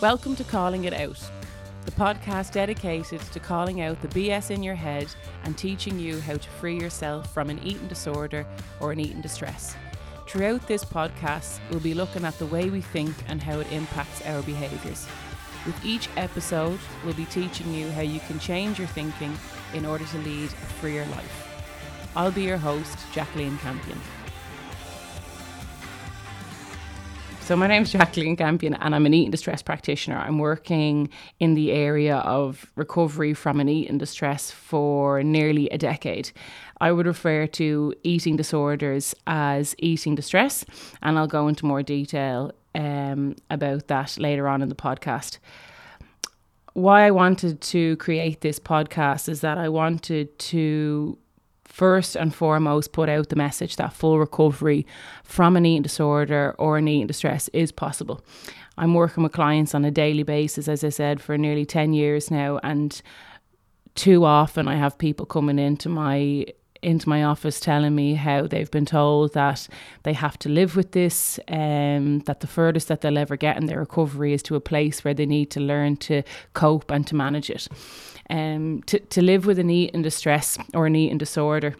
Welcome to Calling It Out, the podcast dedicated to calling out the BS in your head and teaching you how to free yourself from an eating disorder or an eating distress. Throughout this podcast, we'll be looking at the way we think and how it impacts our behaviours. With each episode, we'll be teaching you how you can change your thinking in order to lead a freer life. I'll be your host, Jacqueline Campion. So, my name is Jacqueline Campion, and I'm an eating distress practitioner. I'm working in the area of recovery from an eating distress for nearly a decade. I would refer to eating disorders as eating distress, and I'll go into more detail um, about that later on in the podcast. Why I wanted to create this podcast is that I wanted to first and foremost put out the message that full recovery from an eating disorder or an eating distress is possible. I'm working with clients on a daily basis, as I said, for nearly 10 years now, and too often I have people coming into my into my office telling me how they've been told that they have to live with this, um, that the furthest that they'll ever get in their recovery is to a place where they need to learn to cope and to manage it um, to, to live with an eating distress or an eating disorder,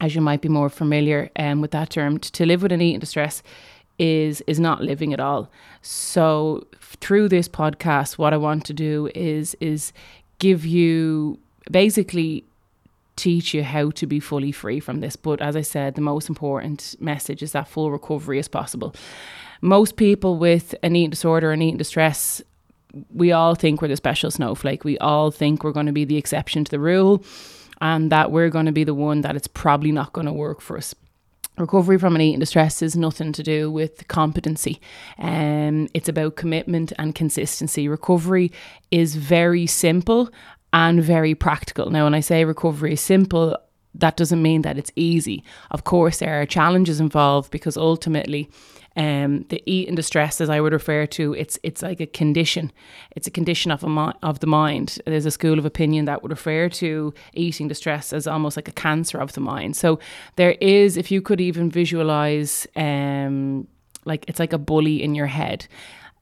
as you might be more familiar um, with that term, to live with an eating distress is is not living at all. So through this podcast, what I want to do is is give you basically teach you how to be fully free from this. But as I said, the most important message is that full recovery is possible. Most people with an eating disorder and eating distress we all think we're the special snowflake. We all think we're going to be the exception to the rule and that we're going to be the one that it's probably not going to work for us. Recovery from an eating distress is nothing to do with competency. Um, it's about commitment and consistency. Recovery is very simple and very practical. Now, when I say recovery is simple, that doesn't mean that it's easy. Of course, there are challenges involved because ultimately um, the eating distress, as I would refer to, it's it's like a condition. It's a condition of a mi- of the mind. There's a school of opinion that would refer to eating distress as almost like a cancer of the mind. So there is, if you could even visualize, um, like it's like a bully in your head.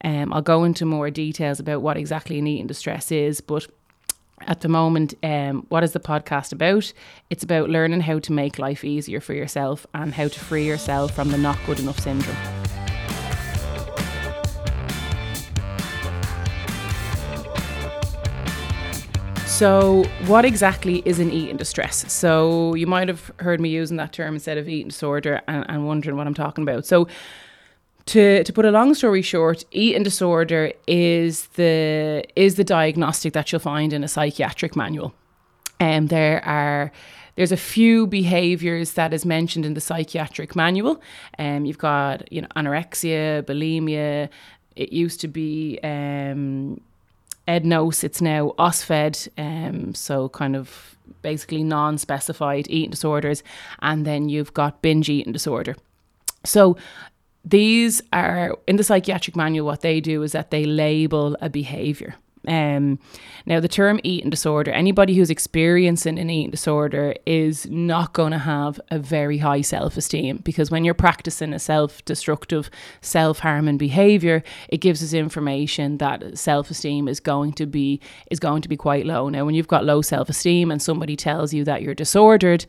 Um, I'll go into more details about what exactly an eating distress is, but at the moment, um, what is the podcast about? It's about learning how to make life easier for yourself and how to free yourself from the not good enough syndrome. So, what exactly is an eating distress? So, you might have heard me using that term instead of eating disorder and, and wondering what I'm talking about. So, to to put a long story short, eating disorder is the is the diagnostic that you'll find in a psychiatric manual. And um, there are there's a few behaviors that is mentioned in the psychiatric manual. Um, you've got you know anorexia, bulimia. It used to be um, EDNOS. It's now OSFED. Um, so kind of basically non-specified eating disorders, and then you've got binge eating disorder. So these are in the psychiatric manual what they do is that they label a behavior um, now, the term eating disorder, anybody who's experiencing an eating disorder is not going to have a very high self esteem because when you're practicing a self destructive, self harming behavior, it gives us information that self esteem is going to be is going to be quite low. Now, when you've got low self esteem and somebody tells you that you're disordered,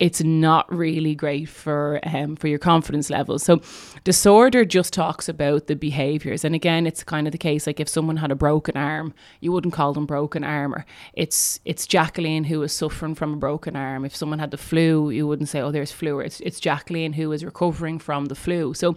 it's not really great for um, for your confidence levels. So disorder just talks about the behaviors, and again, it's kind of the case like if someone had a broken arm, you wouldn't call them broken armor. It's it's Jacqueline who is suffering from a broken arm. If someone had the flu, you wouldn't say, oh, there's flu. It's it's Jacqueline who is recovering from the flu. So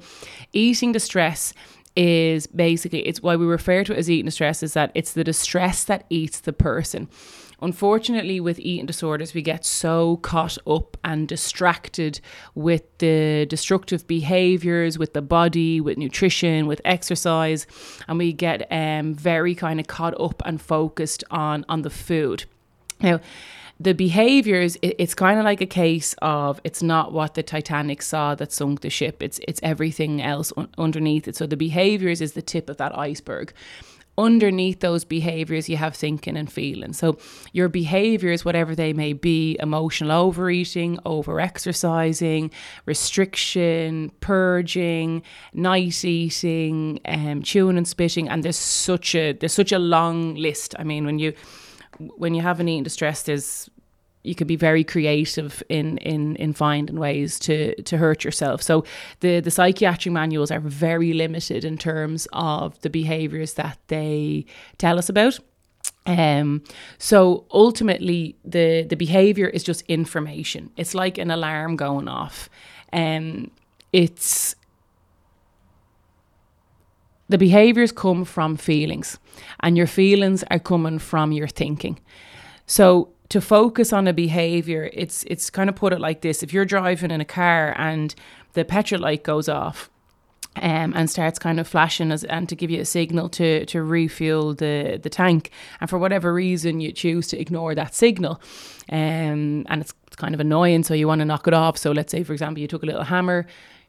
eating distress is basically it's why we refer to it as eating distress is that it's the distress that eats the person Unfortunately, with eating disorders, we get so caught up and distracted with the destructive behaviors, with the body, with nutrition, with exercise, and we get um, very kind of caught up and focused on on the food. Now, the behaviors it's kind of like a case of it's not what the titanic saw that sunk the ship it's it's everything else un- underneath it so the behaviors is the tip of that iceberg underneath those behaviors, you have thinking and feeling. So, your behaviors, whatever they may be emotional overeating, over exercising, restriction, purging, night eating, um, chewing and spitting, and there's such a there's such a long list. I mean, when you when you have an eating distress, there's you could be very creative in in in finding ways to to hurt yourself. So the the psychiatric manuals are very limited in terms of the behaviors that they tell us about. Um, so ultimately, the the behavior is just information. It's like an alarm going off. Um, it's the behaviors come from feelings, and your feelings are coming from your thinking. So to focus on a behavior, it's it's kind of put it like this: if you're driving in a car and the petrol light goes off, um, and starts kind of flashing as, and to give you a signal to to refuel the the tank. And for whatever reason, you choose to ignore that signal, um, and it's, it's kind of annoying. So you want to knock it off. So let's say, for example, you took a little hammer,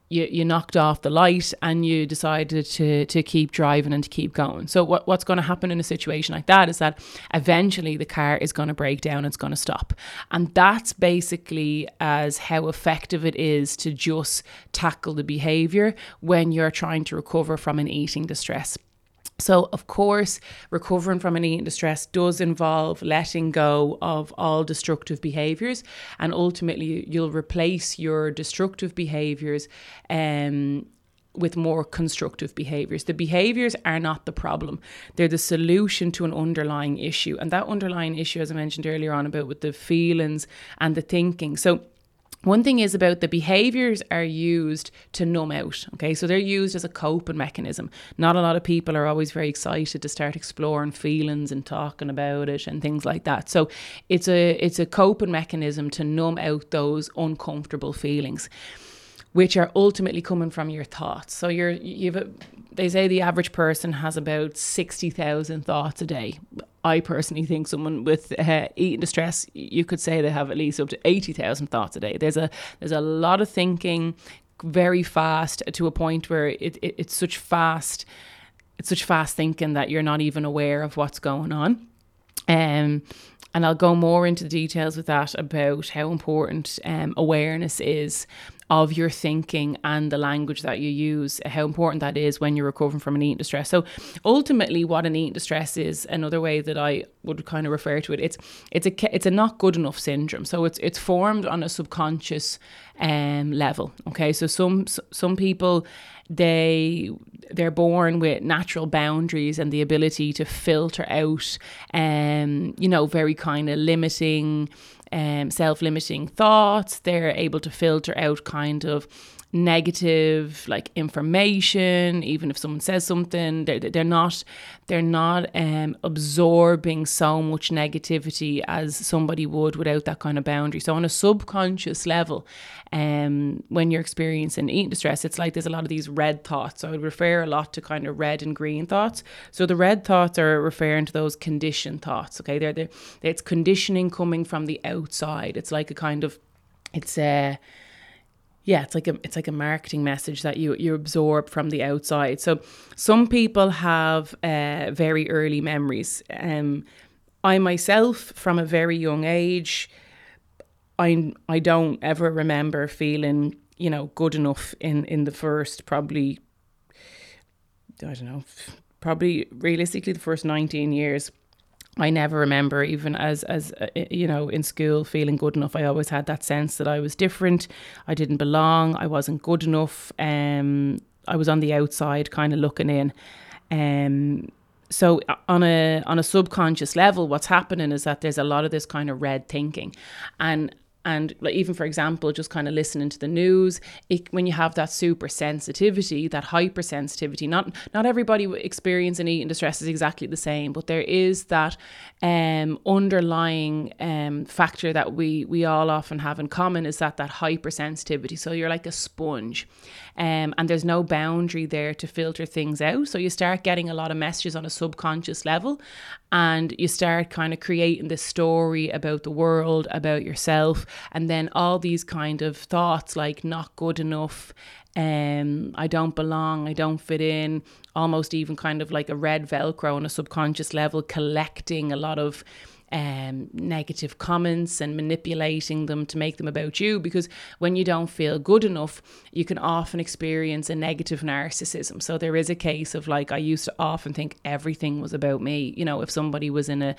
you, you knocked off the light and you decided to, to keep driving and to keep going. So what, what's going to happen in a situation like that is that eventually the car is going to break down, it's going to stop. And that's basically as how effective it is to just tackle the behavior when you're trying to recover from an eating distress. So, of course, recovering from an eating distress does involve letting go of all destructive behaviors, and ultimately, you'll replace your destructive behaviors um, with more constructive behaviors. The behaviors are not the problem, they're the solution to an underlying issue. And that underlying issue, as I mentioned earlier on, about with the feelings and the thinking. So, one thing is about the behaviors are used to numb out. Okay, so they're used as a coping mechanism. Not a lot of people are always very excited to start exploring feelings and talking about it and things like that. So it's a it's a coping mechanism to numb out those uncomfortable feelings which are ultimately coming from your thoughts. So you're you've a, they say the average person has about 60,000 thoughts a day. I personally think someone with uh, eating distress, you could say they have at least up to 80,000 thoughts a day. There's a there's a lot of thinking very fast to a point where it, it it's such fast it's such fast thinking that you're not even aware of what's going on. Um, and I'll go more into the details with that about how important um, awareness is of your thinking and the language that you use, how important that is when you're recovering from an eating distress. So ultimately what an eating distress is, another way that I would kind of refer to it, it's it's a it's a not good enough syndrome. So it's it's formed on a subconscious um, level. Okay, so some some people they they're born with natural boundaries and the ability to filter out um you know very kind of limiting um, self limiting thoughts. They're able to filter out kind of negative like information even if someone says something they're, they're not they're not um, absorbing so much negativity as somebody would without that kind of boundary. So on a subconscious level um, when you're experiencing eating distress it's like there's a lot of these red thoughts. So i would refer a lot to kind of red and green thoughts. So the red thoughts are referring to those conditioned thoughts okay? They're, they're it's conditioning coming from the outside. It's like a kind of it's a uh, yeah, it's like a it's like a marketing message that you you absorb from the outside. So some people have uh, very early memories. Um, I myself, from a very young age, I I don't ever remember feeling you know good enough in in the first probably I don't know probably realistically the first 19 years I never remember even as as uh, you know in school feeling good enough. I always had that sense that I was different. I didn't belong. I wasn't good enough. Um, I was on the outside, kind of looking in. Um, so uh, on a on a subconscious level, what's happening is that there's a lot of this kind of red thinking, and and like even for example just kind of listening to the news it, when you have that super sensitivity that hypersensitivity not not everybody experiencing eating distress is exactly the same but there is that um, underlying um, factor that we we all often have in common is that that hypersensitivity. So you're like a sponge um, and there's no boundary there to filter things out. So you start getting a lot of messages on a subconscious level, and you start kind of creating this story about the world, about yourself, and then all these kind of thoughts like not good enough, um, I don't belong, I don't fit in, almost even kind of like a red Velcro on a subconscious level, collecting a lot of um, negative comments and manipulating them to make them about you. Because when you don't feel good enough, you can often experience a negative narcissism. So there is a case of like, I used to often think everything was about me. You know, if somebody was in a,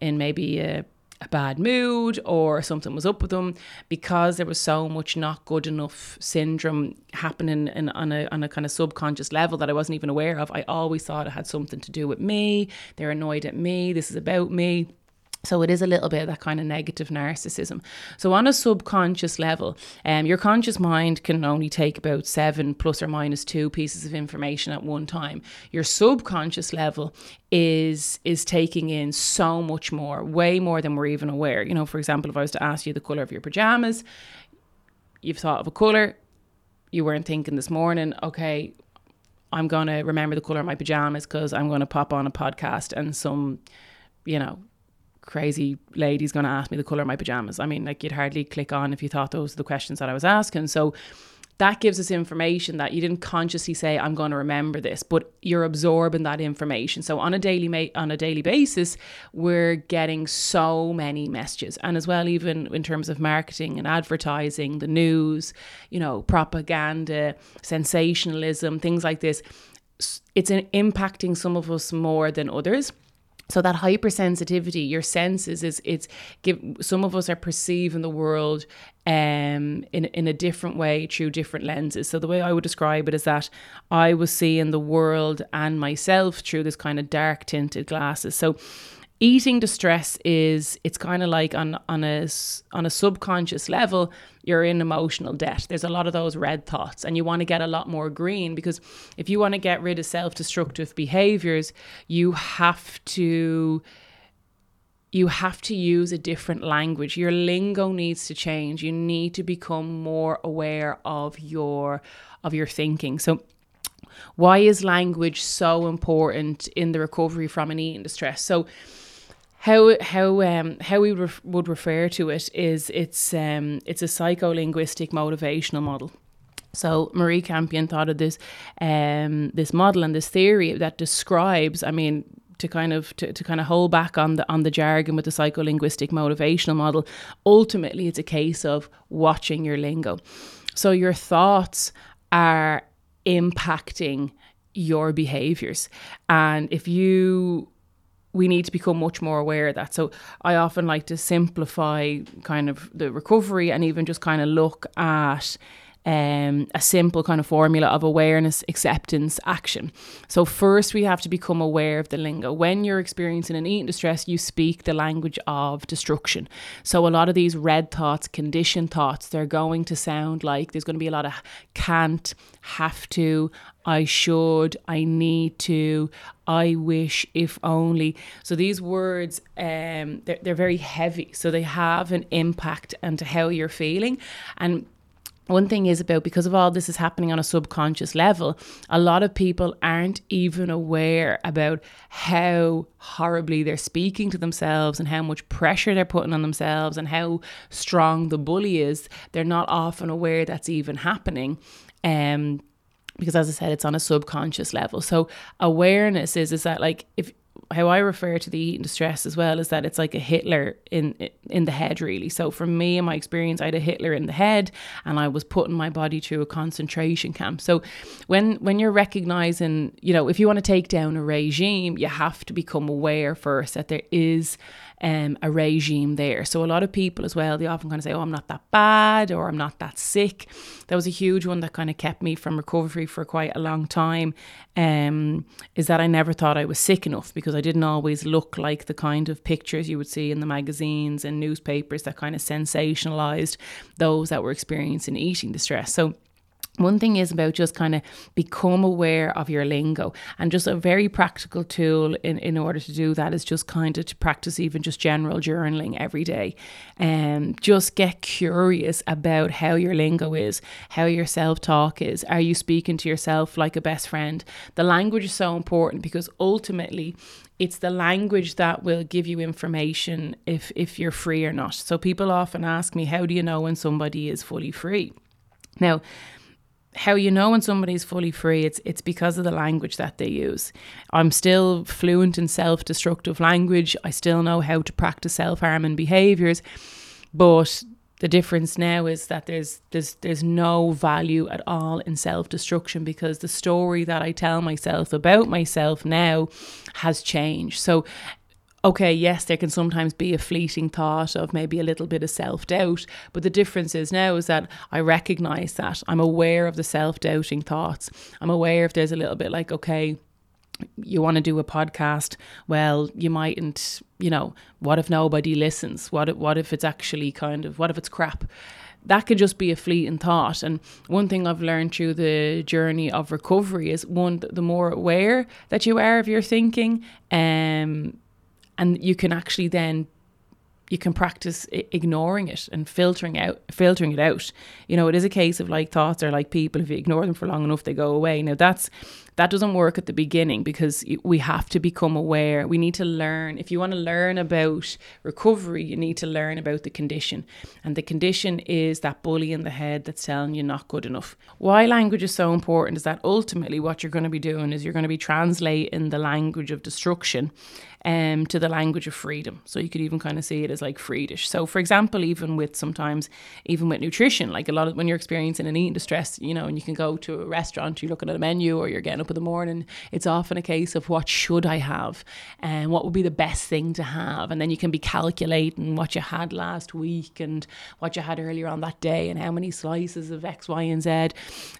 in maybe a, a bad mood or something was up with them because there was so much not good enough syndrome happening in, on a on a kind of subconscious level that I wasn't even aware of. I always thought it had something to do with me. They're annoyed at me. This is about me. So it is a little bit of that kind of negative narcissism. So on a subconscious level, um, your conscious mind can only take about seven plus or minus two pieces of information at one time. Your subconscious level is is taking in so much more, way more than we're even aware. You know, for example, if I was to ask you the color of your pajamas, you've thought of a color. You weren't thinking this morning, okay, I'm gonna remember the color of my pajamas because I'm gonna pop on a podcast and some, you know, crazy lady's going to ask me the color of my pajamas. I mean, like you'd hardly click on if you thought those were the questions that I was asking. So that gives us information that you didn't consciously say I'm going to remember this, but you're absorbing that information. So on a daily ma- on a daily basis, we're getting so many messages, and as well, even in terms of marketing and advertising, the news, you know, propaganda, sensationalism, things like this. It's uh, impacting some of us more than others so that hypersensitivity your senses is it's give some of us are perceiving the world um in in a different way through different lenses. So the way i would describe it is that i was seeing the world and myself through this kind of dark tinted glasses. So eating distress is it's kind of like on on a on a subconscious level you're in emotional debt. There's a lot of those red thoughts and you want to get a lot more green because if you want to get rid of self-destructive behaviors you have to you have to use a different language. Your lingo needs to change. You need to become more aware of your of your thinking. So why is language so important in the recovery from an eating distress? So how how um how we ref- would refer to it is it's um it's a psycholinguistic motivational model. So Marie Campion thought of this um this model and this theory that describes, I mean, to kind of to, to kind of hold back on the on the jargon with the psycholinguistic motivational model, ultimately it's a case of watching your lingo. So your thoughts are impacting your behaviors. And if you we need to become much more aware of that. So I often like to simplify kind of the recovery and even just kind of look at um, a simple kind of formula of awareness, acceptance, action. So, first, we have to become aware of the lingo. When you're experiencing an eating distress, you speak the language of destruction. So, a lot of these red thoughts, conditioned thoughts, they're going to sound like there's going to be a lot of can't, have to, I should, I need to, I wish, if only. So these words, um, they're, they're very heavy. So they have an impact onto how you're feeling. And one thing is about because of all this is happening on a subconscious level, a lot of people aren't even aware about how horribly they're speaking to themselves and how much pressure they're putting on themselves and how strong the bully is. They're not often aware that's even happening. Um, because as I said, it's on a subconscious level. So awareness is is that like if how I refer to the eating distress as well is that it's like a Hitler in in the head really. So for me in my experience I had a Hitler in the head and I was putting my body through a concentration camp. So when when you're recognizing, you know, if you want to take down a regime, you have to become aware first that there is um, a regime there. So a lot of people as well, they often kind of say, "Oh, I'm not that bad," or "I'm not that sick." That was a huge one that kind of kept me from recovery for quite a long time. Um, is that I never thought I was sick enough because I didn't always look like the kind of pictures you would see in the magazines and newspapers that kind of sensationalized those that were experiencing eating distress. So one thing is about just kind of become aware of your lingo and just a very practical tool in, in order to do that is just kind of to practice even just general journaling every day. And um, just get curious about how your lingo is how your self-talk is. Are you speaking to yourself like a best friend? The language is so important because ultimately it's the language that will give you information if if you're free or not. So people often ask me how do you know when somebody is fully free? Now how you know when somebody's fully free it's it's because of the language that they use. I'm still fluent in self-destructive language. I still know how to practice self-harm and behaviors but the difference now is that there's there's there's no value at all in self-destruction because the story that i tell myself about myself now has changed. So okay, yes, there can sometimes be a fleeting thought of maybe a little bit of self doubt, but the difference is now is that I recognize that I'm aware of the self doubting thoughts. I'm aware if there's a little bit like, okay, you want to do a podcast well you mightn't you know what if nobody listens what if, what if it's actually kind of what if it's crap that could just be a fleeting thought. And one thing I've learned through the journey of recovery is one, the more aware that you are of your thinking, um, and you can actually then you can practice ignoring it and filtering out filtering it out. You know it is a case of like thoughts are like people if you ignore them for long enough they go away. Now that's that doesn't work at the beginning because we have to become aware we need to learn if you want to learn about recovery you need to learn about the condition and the condition is that bully in the head that's telling you not good enough why language is so important is that ultimately what you're going to be doing is you're going to be translating the language of destruction um, to the language of freedom. So you could even kind of see it as like freedish. So for example, even with sometimes, even with nutrition, like a lot of when you're experiencing an eating distress, you know, and you can go to a restaurant, you're looking at a menu or you're getting up in the morning, it's often a case of what should I have and what would be the best thing to have. And then you can be calculating what you had last week and what you had earlier on that day and how many slices of X, Y, and Z.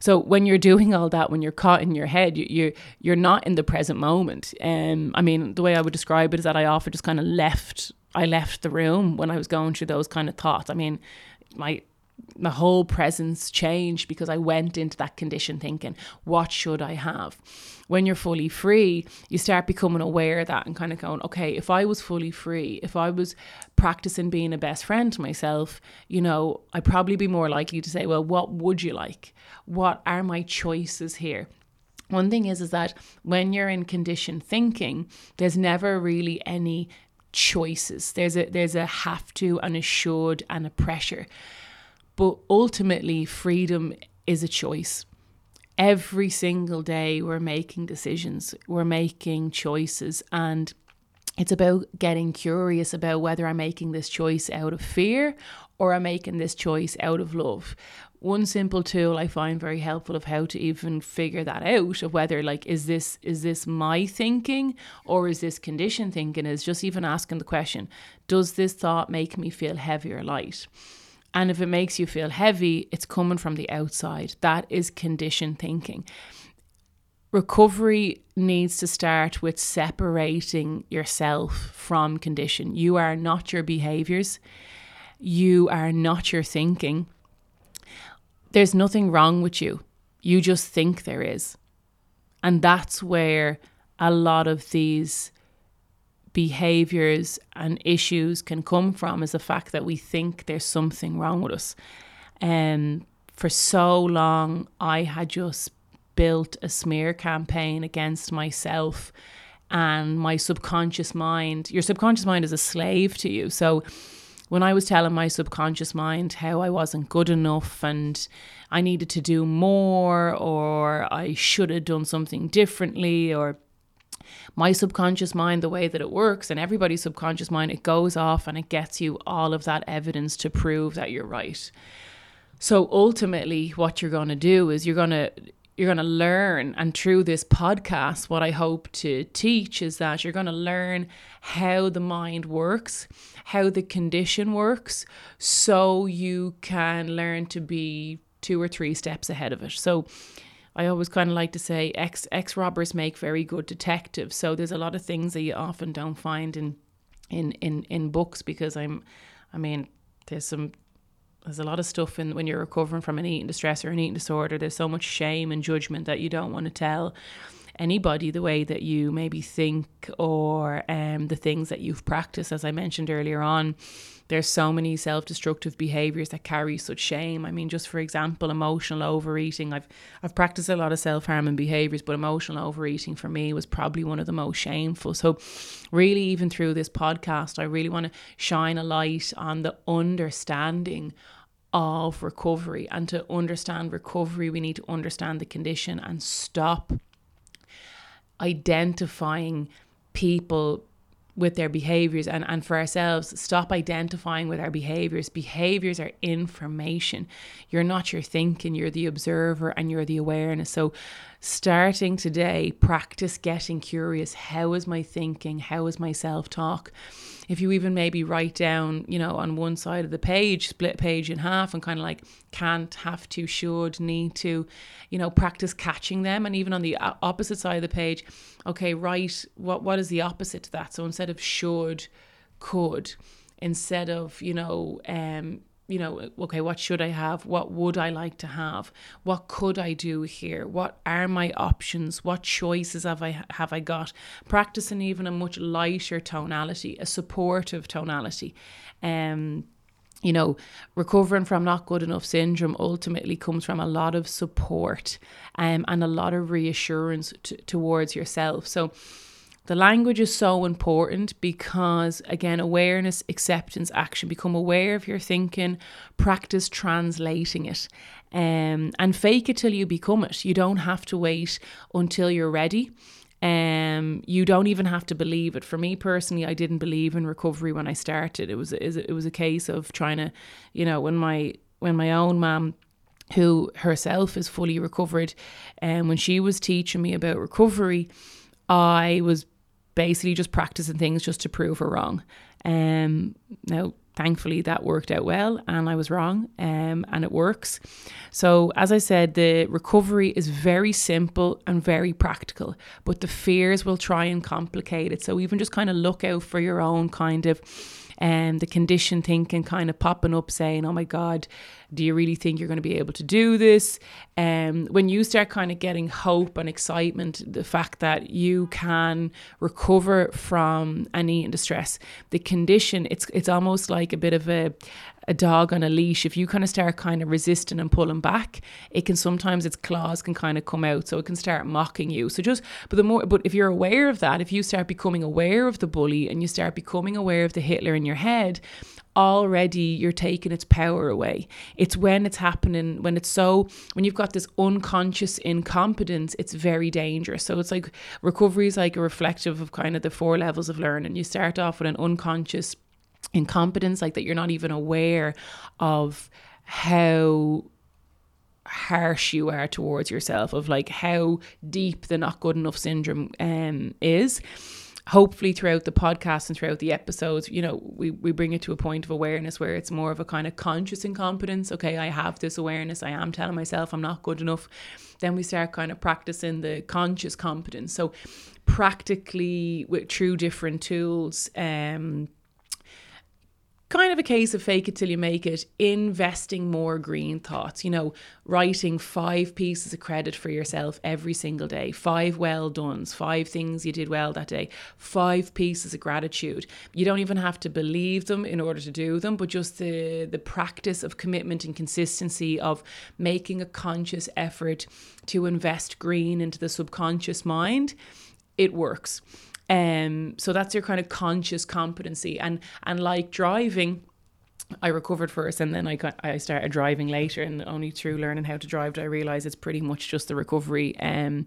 So when you're doing all that, when you're caught in your head, you, you're, not in the present moment. Um, I mean, the way I would describe it is that I often just kind of left I left the room when I was going through those kind of thoughts. I mean, my my whole presence changed because I went into that condition thinking, what should I have? When you're fully free, you start becoming aware of that and kind of going, okay, if I was fully free, if I was practicing being a best friend to myself, you know, I'd probably be more likely to say, well, what would you like? What are my choices here? One thing is is that when you're in conditioned thinking, there's never really any choices. There's a there's a have to and a should and a pressure. But ultimately freedom is a choice. Every single day we're making decisions, we're making choices and it's about getting curious about whether I'm making this choice out of fear or I'm making this choice out of love one simple tool I find very helpful of how to even figure that out of whether like is this is this my thinking or is this condition thinking is just even asking the question does this thought make me feel heavy or light and if it makes you feel heavy it's coming from the outside. That is conditioned thinking. Recovery needs to start with separating yourself from condition. You are not your behaviors. You are not your thinking. There's nothing wrong with you. You just think there is. And that's where a lot of these behaviors and issues can come from is the fact that we think there's something wrong with us. And for so long, I had just built a smear campaign against myself and my subconscious mind. Your subconscious mind is a slave to you. So when I was telling my subconscious mind how I wasn't good enough and I needed to do more or I should have done something differently or my subconscious mind, the way that it works, and everybody's subconscious mind, it goes off and it gets you all of that evidence to prove that you're right. So ultimately, what you're going to do is you're going to you're going to learn and through this podcast what i hope to teach is that you're going to learn how the mind works how the condition works so you can learn to be two or three steps ahead of it so I always kind of like to say ex ex robbers make very good detectives. So there's a lot of things that you often don't find in in in in books because I'm I mean there's some there's a lot of stuff in when you're recovering from an eating distress or an eating disorder. There's so much shame and judgment that you don't want to tell anybody the way that you maybe think or um, the things that you've practiced. As I mentioned earlier on, there's so many self-destructive behaviors that carry such shame. I mean, just for example, emotional overeating. I've I've practiced a lot of self-harming behaviors, but emotional overeating for me was probably one of the most shameful. So, really, even through this podcast, I really want to shine a light on the understanding of recovery. And to understand recovery, we need to understand the condition and stop identifying people with their behaviors and, and for ourselves stop identifying with our behaviors. Behaviors are information. You're not your thinking you're the observer and you're the awareness. So starting today practice getting curious how is my thinking how is my self-talk if you even maybe write down, you know, on one side of the page, split page in half and kind of like can't, have to, should, need to, you know, practice catching them. And even on the opposite side of the page, okay, write what what is the opposite to that? So instead of should, could, instead of, you know, um, you know, okay, what should I have? What would I like to have? What could I do here? What are my options? What choices have I have I got? Practicing even a much lighter tonality, a supportive tonality. Um you know, recovering from not good enough syndrome ultimately comes from a lot of support um, and a lot of reassurance t- towards yourself. So, the language is so important because, again, awareness, acceptance, action. Become aware of your thinking, practice translating it, um, and fake it till you become it. You don't have to wait until you're ready. Um, you don't even have to believe it. For me personally, I didn't believe in recovery when I started. It was it was a case of trying to, you know, when my when my own mom who herself is fully recovered and um, when she was teaching me about recovery I was basically just practicing things just to prove her wrong. Um, now, thankfully, that worked out well, and I was wrong, um, and it works. So, as I said, the recovery is very simple and very practical, but the fears will try and complicate it. So, even just kind of look out for your own kind of um, the condition thinking kind of popping up saying, oh my God, do you really think you're going to be able to do this? Um, when you start kind of getting hope and excitement, the fact that you can recover from any distress, the condition, it's it's almost like a bit of a, a dog on a leash, if you kind of start kind of resisting and pulling back, it can sometimes its claws can kind of come out, so it can start mocking you. So just, but the more, but if you're aware of that, if you start becoming aware of the bully and you start becoming aware of the Hitler in your head, already you're taking its power away. It's when it's happening, when it's so, when you've got this unconscious incompetence, it's very dangerous. So it's like recovery is like a reflective of kind of the four levels of learning. You start off with an unconscious incompetence, like that you're not even aware of how harsh you are towards yourself, of like how deep the not good enough syndrome um, is. Hopefully, throughout the podcast and throughout the episodes, you know, we, we bring it to a point of awareness where it's more of a kind of conscious incompetence. Okay, I have this awareness, I am telling myself I'm not good enough. Then we start kind of practicing the conscious competence. So, practically, with through different tools, um, kind of a case of fake it till you make it, investing more green thoughts, you know, writing five pieces of credit for yourself every single day, five well done's, five things you did well that day, five pieces of gratitude. You don't even have to believe them in order to do them, but just the, the practice of commitment and consistency of making a conscious effort to invest green into the subconscious mind, it works. Um, so that's your kind of conscious competency, and and like driving. I recovered first and then I got, I started driving later and only through learning how to drive did I realize it's pretty much just the recovery um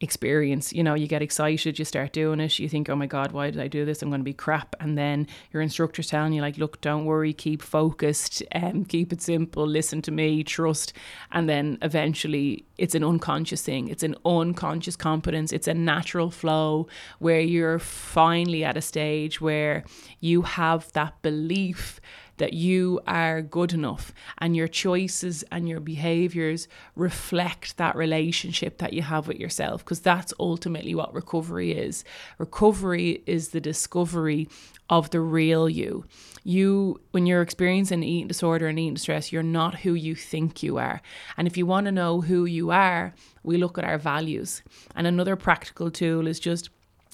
experience you know you get excited you start doing it you think oh my god why did I do this I'm going to be crap and then your instructor's telling you like look don't worry keep focused um keep it simple listen to me trust and then eventually it's an unconscious thing. It's an unconscious competence. It's a natural flow where you're finally at a stage where you have that belief that you are good enough and your choices and your behaviors reflect that relationship that you have with yourself because that's ultimately what recovery is. Recovery is the discovery of the real you. You, when you're experiencing eating disorder and eating distress, you're not who you think you are. And if you want to know who you are, we look at our values. And another practical tool is just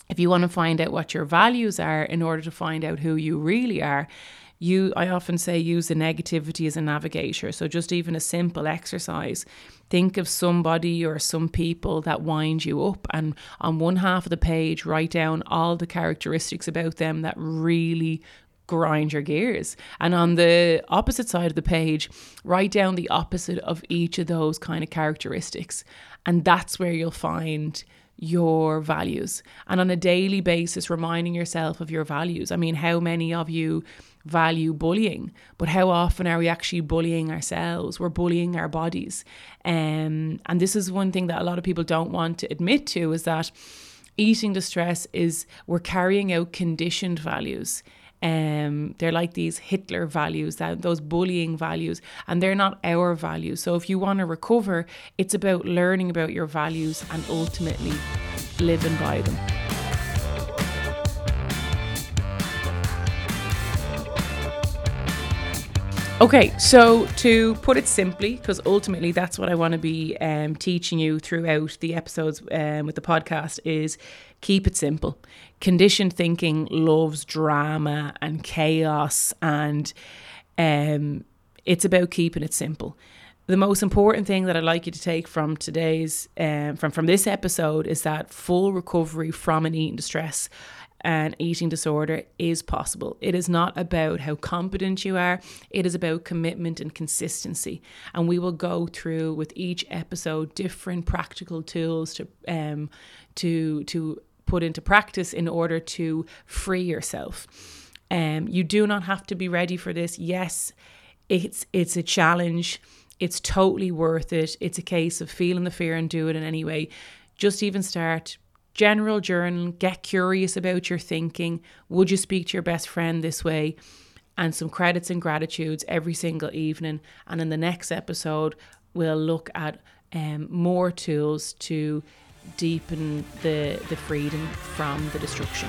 if you want to find out what your values are in order to find out who you really are, you I often say use the negativity as a navigator. So just even a simple exercise. Think of somebody or some people that wind you up and on one half of the page write down all the characteristics about them that really grind your gears. And on the opposite side of the page, write down the opposite of each of those kind of characteristics. And that's where you'll find your values and on a daily basis reminding yourself of your values. I mean, how many of you value bullying, but how often are we actually bullying ourselves? We're bullying our bodies. Um, and this is one thing that a lot of people don't want to admit to is that eating distress is we're carrying out conditioned values. Um, they're like these Hitler values, that those bullying values, and they're not our values. So if you want to recover, it's about learning about your values and ultimately living by them. Okay, so to put it simply, because ultimately that's what I want to be um, teaching you throughout the episodes um, with the podcast, is keep it simple. Conditioned thinking loves drama and chaos, and um, it's about keeping it simple. The most important thing that I'd like you to take from today's um, from from this episode is that full recovery from an eating distress an eating disorder is possible. It is not about how competent you are, it is about commitment and consistency. And we will go through with each episode different practical tools to um to to put into practice in order to free yourself. Um you do not have to be ready for this. Yes, it's it's a challenge. It's totally worth it. It's a case of feeling the fear and do it in any way. Just even start general journal, get curious about your thinking. Would you speak to your best friend this way? And some credits and gratitudes every single evening. And in the next episode, we'll look at um, more tools to deepen the, the freedom from the destruction.